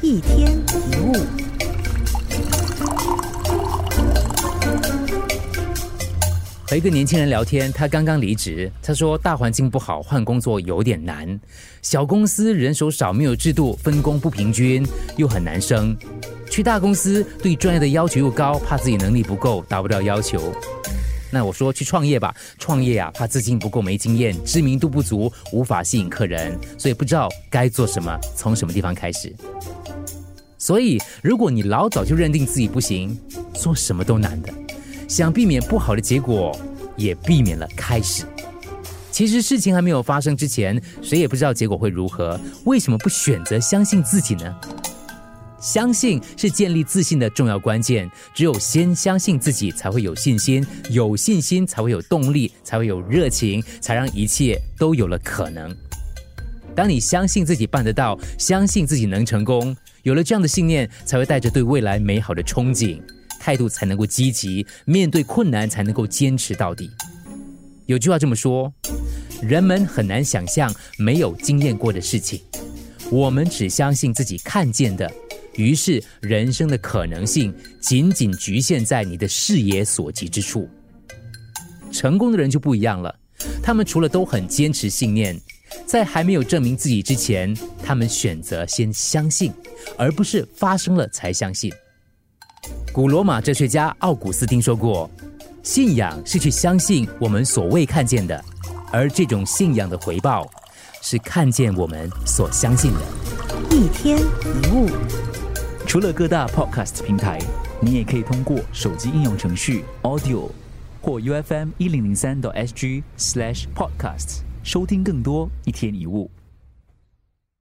一天一物。和一个年轻人聊天，他刚刚离职，他说大环境不好，换工作有点难。小公司人手少，没有制度，分工不平均，又很难升。去大公司对专业的要求又高，怕自己能力不够，达不到要求。那我说去创业吧，创业啊，怕资金不够，没经验，知名度不足，无法吸引客人，所以不知道该做什么，从什么地方开始。所以，如果你老早就认定自己不行，做什么都难的。想避免不好的结果，也避免了开始。其实事情还没有发生之前，谁也不知道结果会如何。为什么不选择相信自己呢？相信是建立自信的重要关键。只有先相信自己，才会有信心；有信心，才会有动力，才会有热情，才让一切都有了可能。当你相信自己办得到，相信自己能成功，有了这样的信念，才会带着对未来美好的憧憬。态度才能够积极，面对困难才能够坚持到底。有句话这么说：人们很难想象没有经验过的事情，我们只相信自己看见的。于是，人生的可能性仅仅局限在你的视野所及之处。成功的人就不一样了，他们除了都很坚持信念，在还没有证明自己之前，他们选择先相信，而不是发生了才相信。古罗马哲学家奥古斯丁说过：“信仰是去相信我们所未看见的，而这种信仰的回报是看见我们所相信的。”一天一物，除了各大 Podcast 平台，你也可以通过手机应用程序 Audio 或 U F M 一零零三 SG Slash podcast 收听更多一天一物。